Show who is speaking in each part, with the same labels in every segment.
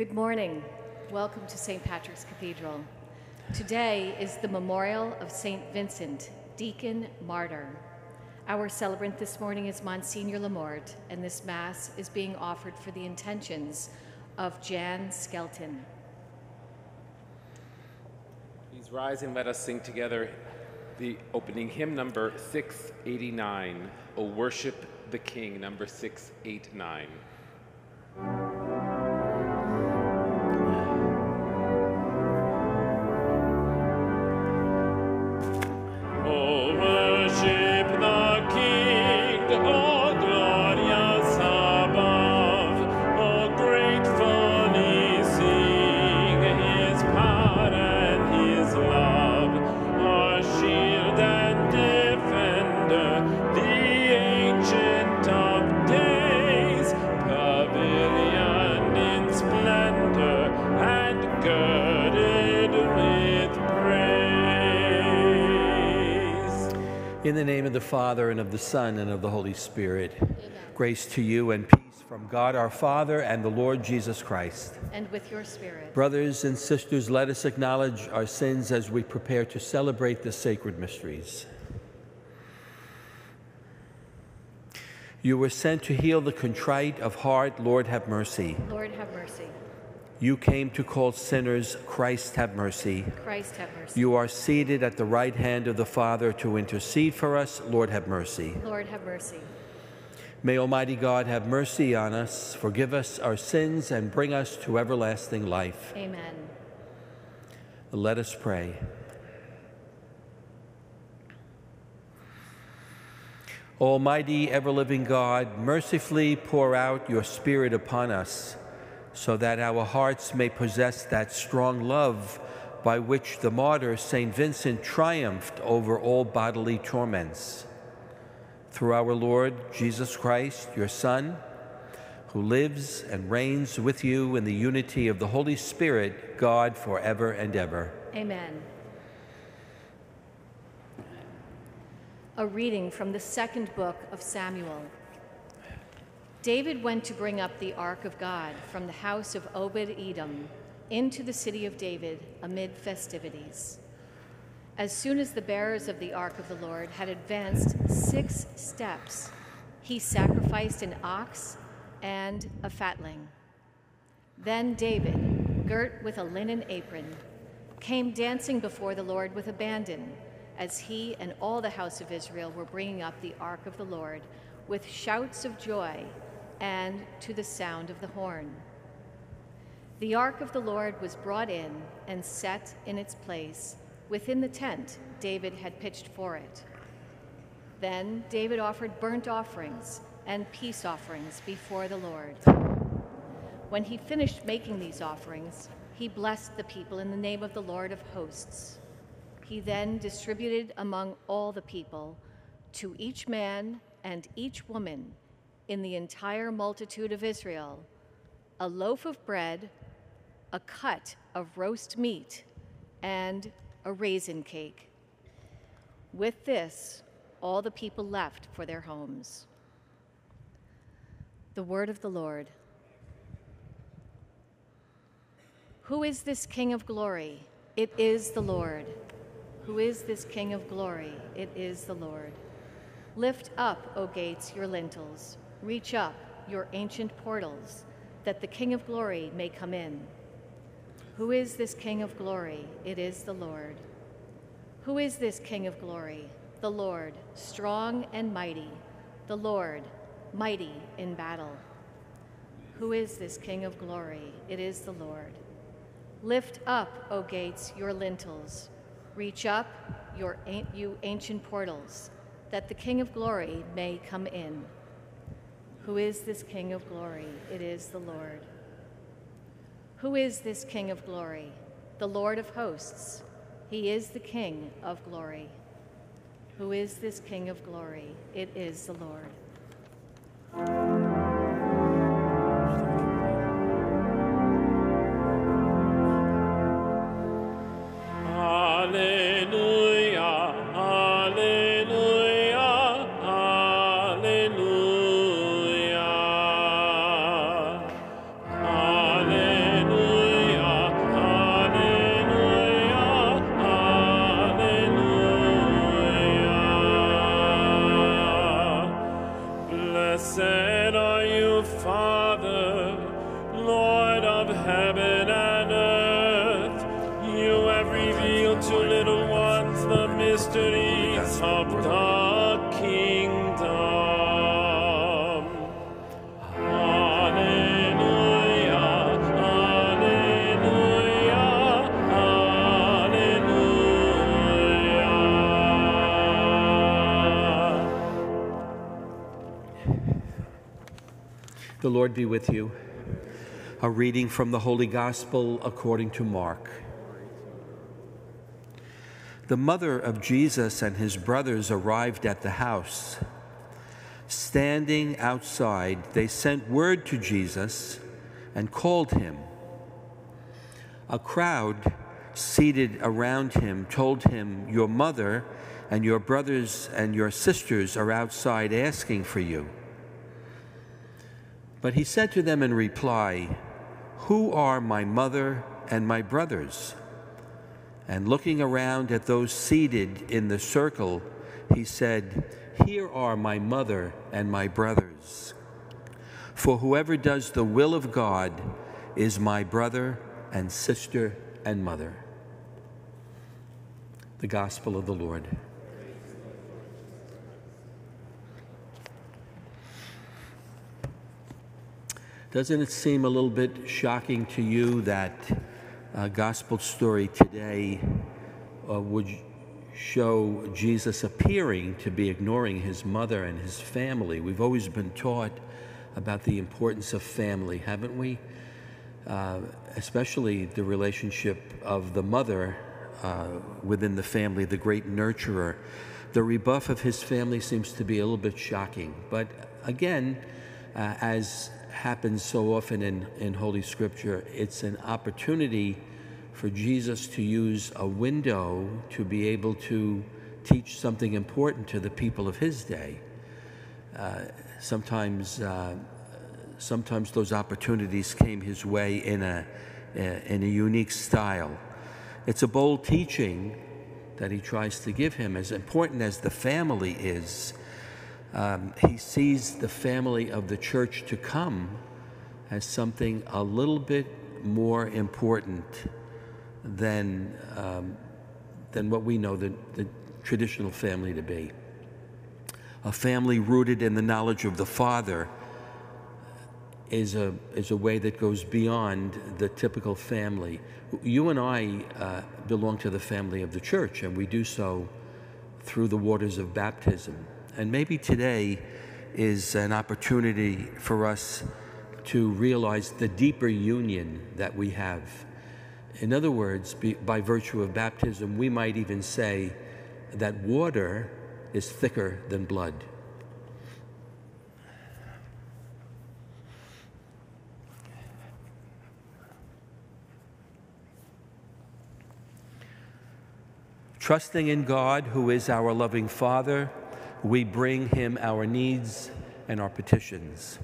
Speaker 1: Good morning. Welcome to St. Patrick's Cathedral. Today is the memorial of St. Vincent, deacon martyr. Our celebrant this morning is Monsignor LaMorte, and this Mass is being offered for the intentions of Jan Skelton.
Speaker 2: Please rise and let us sing together the opening hymn number 689, O Worship the King, number 689.
Speaker 3: In
Speaker 4: the name of the Father, and of the Son, and of the Holy Spirit, grace to you and peace from God our Father and the Lord Jesus Christ.
Speaker 1: And with your spirit,
Speaker 4: Brothers and sisters, let us acknowledge our sins as we prepare to celebrate the sacred mysteries. You were sent to heal the contrite of heart, Lord, have mercy.
Speaker 1: Lord have mercy.
Speaker 4: You came to call sinners, Christ, have mercy.
Speaker 1: Christ have mercy.
Speaker 4: You are seated at the right hand of the Father to intercede for us, Lord, have mercy.
Speaker 1: Lord have mercy.
Speaker 4: May Almighty God have mercy on us, forgive us our sins, and bring us to everlasting life.
Speaker 1: Amen.
Speaker 4: Let us pray. Almighty, ever living God, mercifully pour out your Spirit upon us, so that our hearts may possess that strong love by which the martyr St. Vincent triumphed over all bodily torments. Through our Lord Jesus Christ, your Son, who lives and reigns with you in the unity of the Holy Spirit, God forever and ever.
Speaker 1: Amen. A reading from the second book of Samuel. David went to bring up the ark of God from the house of Obed Edom into the city of David amid festivities. As soon as the bearers of the ark of the Lord had advanced six steps, he sacrificed an ox and a fatling. Then David, girt with a linen apron, came dancing before the Lord with abandon, as he and all the house of Israel were bringing up the ark of the Lord with shouts of joy and to the sound of the horn. The ark of the Lord was brought in and set in its place within the tent David had pitched for it. Then David offered burnt offerings and peace offerings before the Lord. When he finished making these offerings, he blessed the people in the name of the Lord of hosts. He then distributed among all the people, to each man and each woman in the entire multitude of Israel, a loaf of bread, a cut of roast meat, and a raisin cake. With this, all the people left for their homes. The word of the Lord. Who is this King of glory? It is the Lord. Who is this King of glory? It is the Lord. Lift up, O gates, your lintels. Reach up, your ancient portals, that the King of glory may come in. Who is this King of glory? It is the Lord. Who is this King of glory? The Lord, strong and mighty, the Lord, mighty in battle. Who is this King of glory? It is the Lord. Lift up, O gates, your lintels. Reach up, your, you ancient portals, that the King of glory may come in. Who is this King of glory? It is the Lord. Who is this King of glory? The Lord of hosts. He is the King of glory. Who is this King of glory? It is the Lord.
Speaker 4: The Lord be with you. A reading from the Holy Gospel according to Mark. The mother of Jesus and his brothers arrived at the house. Standing outside, they sent word to Jesus and called him. A crowd seated around him told him, Your mother and your brothers and your sisters are outside asking for you. But he said to them in reply, Who are my mother and my brothers? And looking around at those seated in the circle, he said, Here are my mother and my brothers. For whoever does the will of God is my brother and sister and mother. The Gospel of the Lord. Doesn't it seem a little bit shocking to you that uh, gospel story today uh, would show Jesus appearing to be ignoring his mother and his family? We've always been taught about the importance of family, haven't we? Uh, especially the relationship of the mother uh, within the family, the great nurturer. The rebuff of his family seems to be a little bit shocking. But again, uh, as happens so often in, in Holy Scripture, it's an opportunity for Jesus to use a window to be able to teach something important to the people of his day. Uh, sometimes, uh, sometimes those opportunities came his way in a, in a unique style. It's a bold teaching that he tries to give him, as important as the family is um, he sees the family of the church to come as something a little bit more important than, um, than what we know the, the traditional family to be. A family rooted in the knowledge of the Father is a, is a way that goes beyond the typical family. You and I uh, belong to the family of the church, and we do so through the waters of baptism. And maybe today is an opportunity for us to realize the deeper union that we have. In other words, be, by virtue of baptism, we might even say that water is thicker than blood. Trusting in God, who is our loving Father, we bring him our needs and our petitions.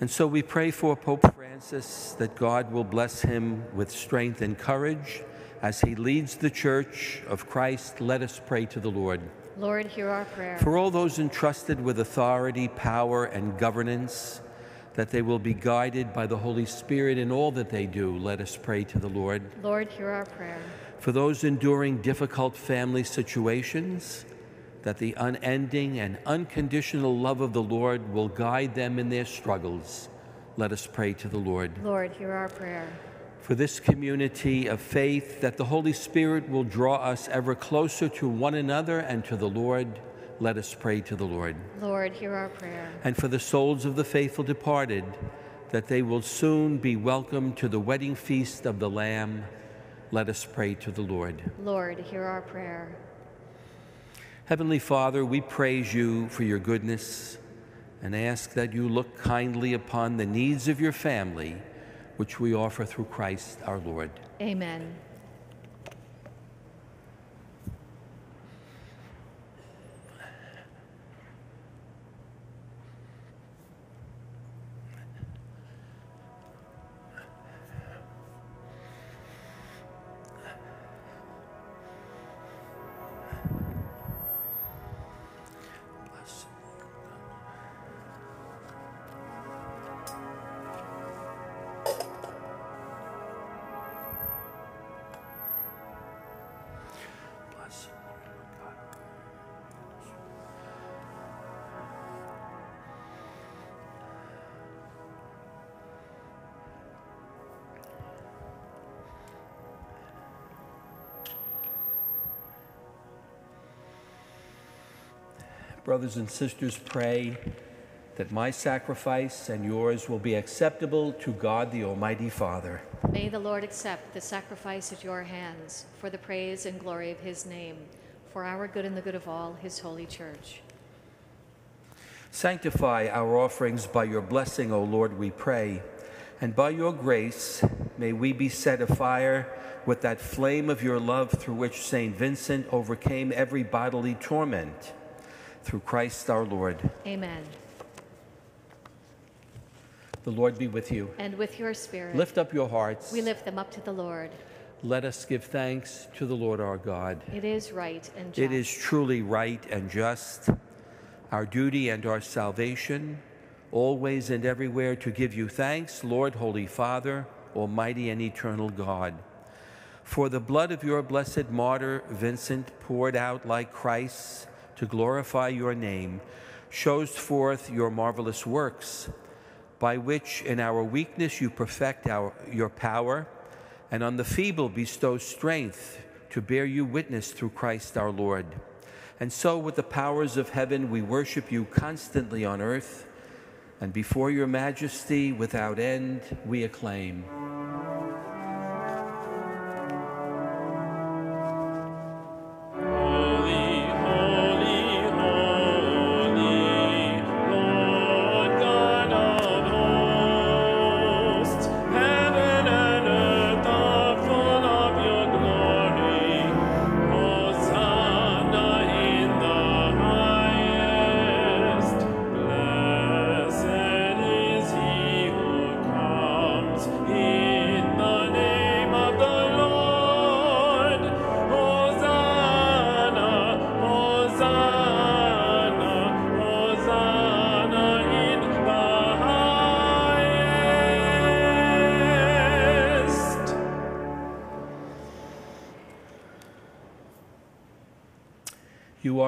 Speaker 4: And so we pray for Pope Francis that God will bless him with strength and courage as he leads the Church of Christ. Let us pray to the Lord.
Speaker 1: Lord, hear our prayer.
Speaker 4: For all those entrusted with authority, power, and governance, that they will be guided by the Holy Spirit in all that they do, let us pray to the Lord.
Speaker 1: Lord, hear our prayer.
Speaker 4: For those enduring difficult family situations, that the unending and unconditional love of the Lord will guide them in their struggles. Let us pray to the Lord.
Speaker 1: Lord, hear our prayer.
Speaker 4: For this community of faith, that the Holy Spirit will draw us ever closer to one another and to the Lord, let us pray to the Lord.
Speaker 1: Lord, hear our prayer.
Speaker 4: And for the souls of the faithful departed, that they will soon be welcomed to the wedding feast of the Lamb, let us pray to the Lord.
Speaker 1: Lord, hear our prayer.
Speaker 4: Heavenly Father, we praise you for your goodness and ask that you look kindly upon the needs of your family, which we offer through Christ our Lord.
Speaker 1: Amen.
Speaker 4: Brothers and sisters, pray that my sacrifice and yours will be acceptable to God the Almighty Father.
Speaker 1: May the Lord accept the sacrifice at your hands for the praise and glory of his name, for our good and the good of all his holy church.
Speaker 4: Sanctify our offerings by your blessing, O Lord, we pray, and by your grace may we be set afire with that flame of your love through which St. Vincent overcame every bodily torment. Through Christ our Lord.
Speaker 1: Amen.
Speaker 4: The Lord be with you.
Speaker 1: And with your spirit,
Speaker 4: Lift up your hearts.
Speaker 1: we lift them up to the Lord.
Speaker 4: Let us give thanks to the Lord our God.
Speaker 1: It is right and just.
Speaker 4: It is truly right and just, our duty and our salvation, always and everywhere to give you thanks, Lord, Holy Father, Almighty and eternal God. For the blood of your blessed martyr Vincent, poured out like Christ's to glorify your name, shows forth your marvelous works, by which in our weakness you perfect our, your power, and on the feeble bestow strength to bear you witness through Christ our Lord. And so, with the powers of heaven, we worship you constantly on earth, and before your majesty without end, we acclaim.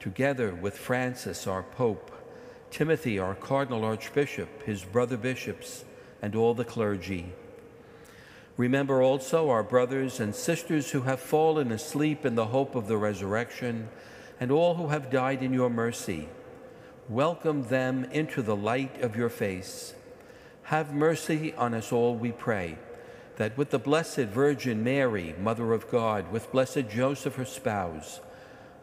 Speaker 4: together with Francis, our Pope, Timothy, our Cardinal Archbishop, his brother bishops, and all the clergy. Remember also our brothers and sisters who have fallen asleep in the hope of the resurrection, and all who have died in your mercy. Welcome them into the light of your face. Have mercy on us all, we pray, that with the Blessed Virgin Mary, Mother of God, with blessed Joseph, her spouse,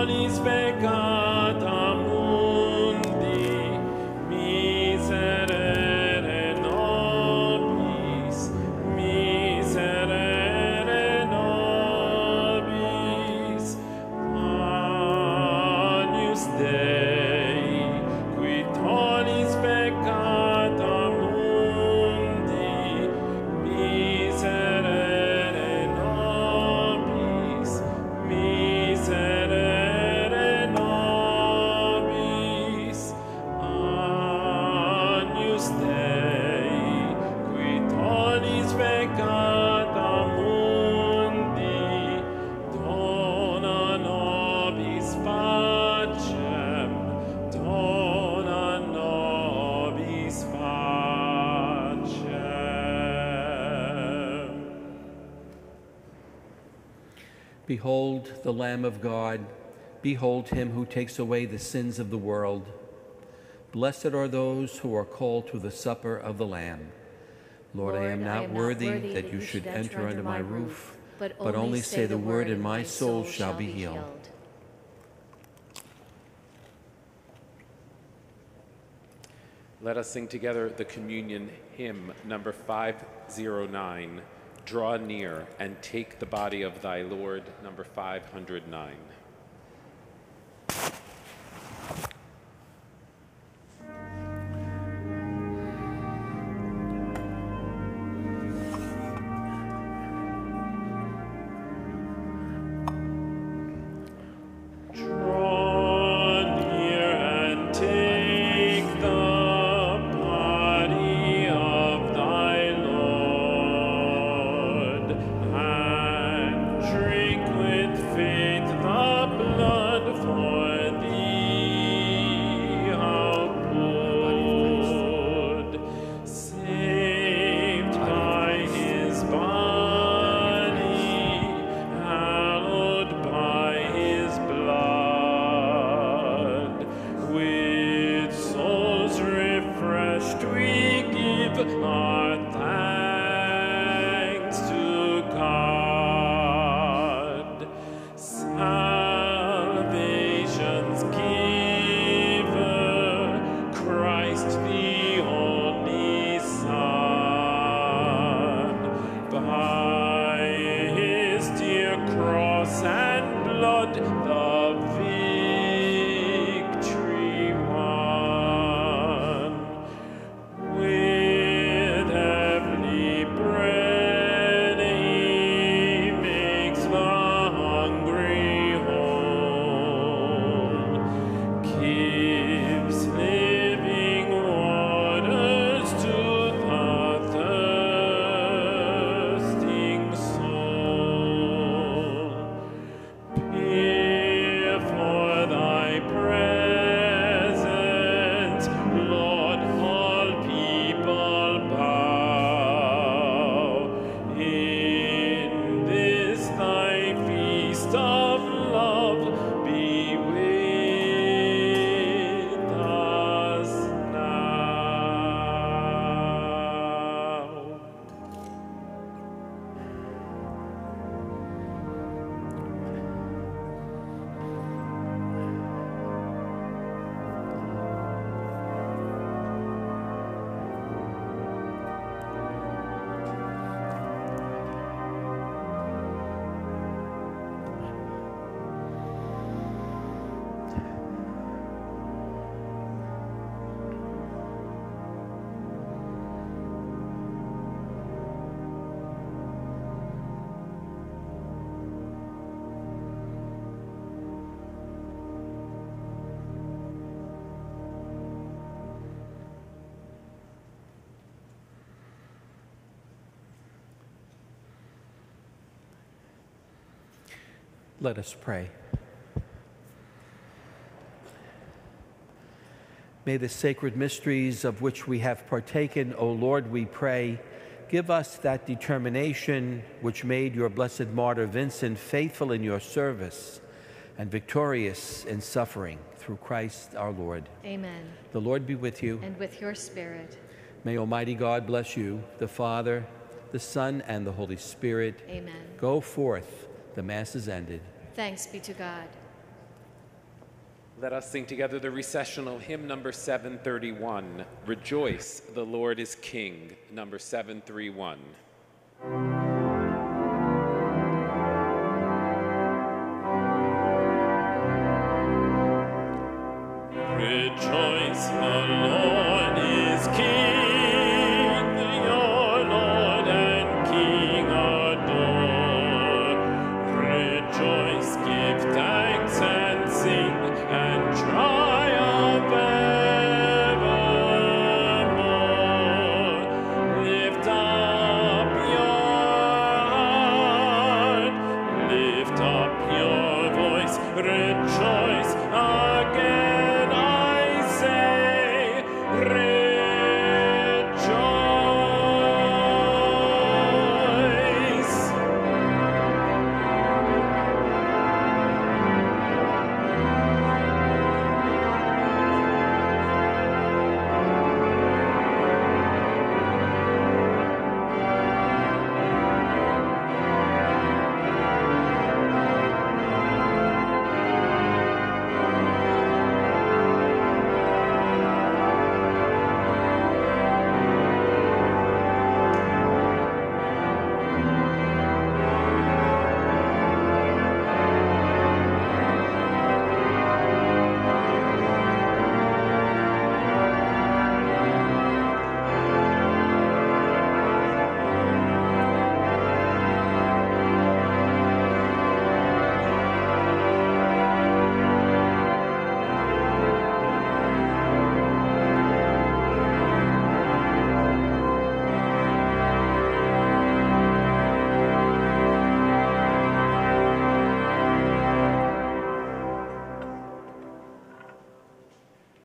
Speaker 3: Tollis peccata
Speaker 4: Behold the Lamb of God. Behold him who takes away the sins of the world. Blessed are those who are called to the supper of the Lamb. Lord, I am not worthy that you should enter under my roof, but only say the word, and my soul shall be healed.
Speaker 2: Let us sing together the communion hymn number 509. Draw near and take the body of thy Lord, number 509.
Speaker 3: we give our thanks.
Speaker 4: Let us pray. May the sacred mysteries of which we have partaken, O Lord, we pray, give us that determination which made your blessed martyr Vincent faithful in your service and victorious in suffering through Christ our Lord.
Speaker 1: Amen.
Speaker 4: The Lord be with you.
Speaker 1: And with your spirit.
Speaker 4: May Almighty God bless you, the Father, the Son, and the Holy Spirit.
Speaker 1: Amen.
Speaker 4: Go forth. The Mass is ended.
Speaker 1: Thanks be to God.
Speaker 2: Let us sing together the recessional hymn number 731, Rejoice, the Lord is King, number 731.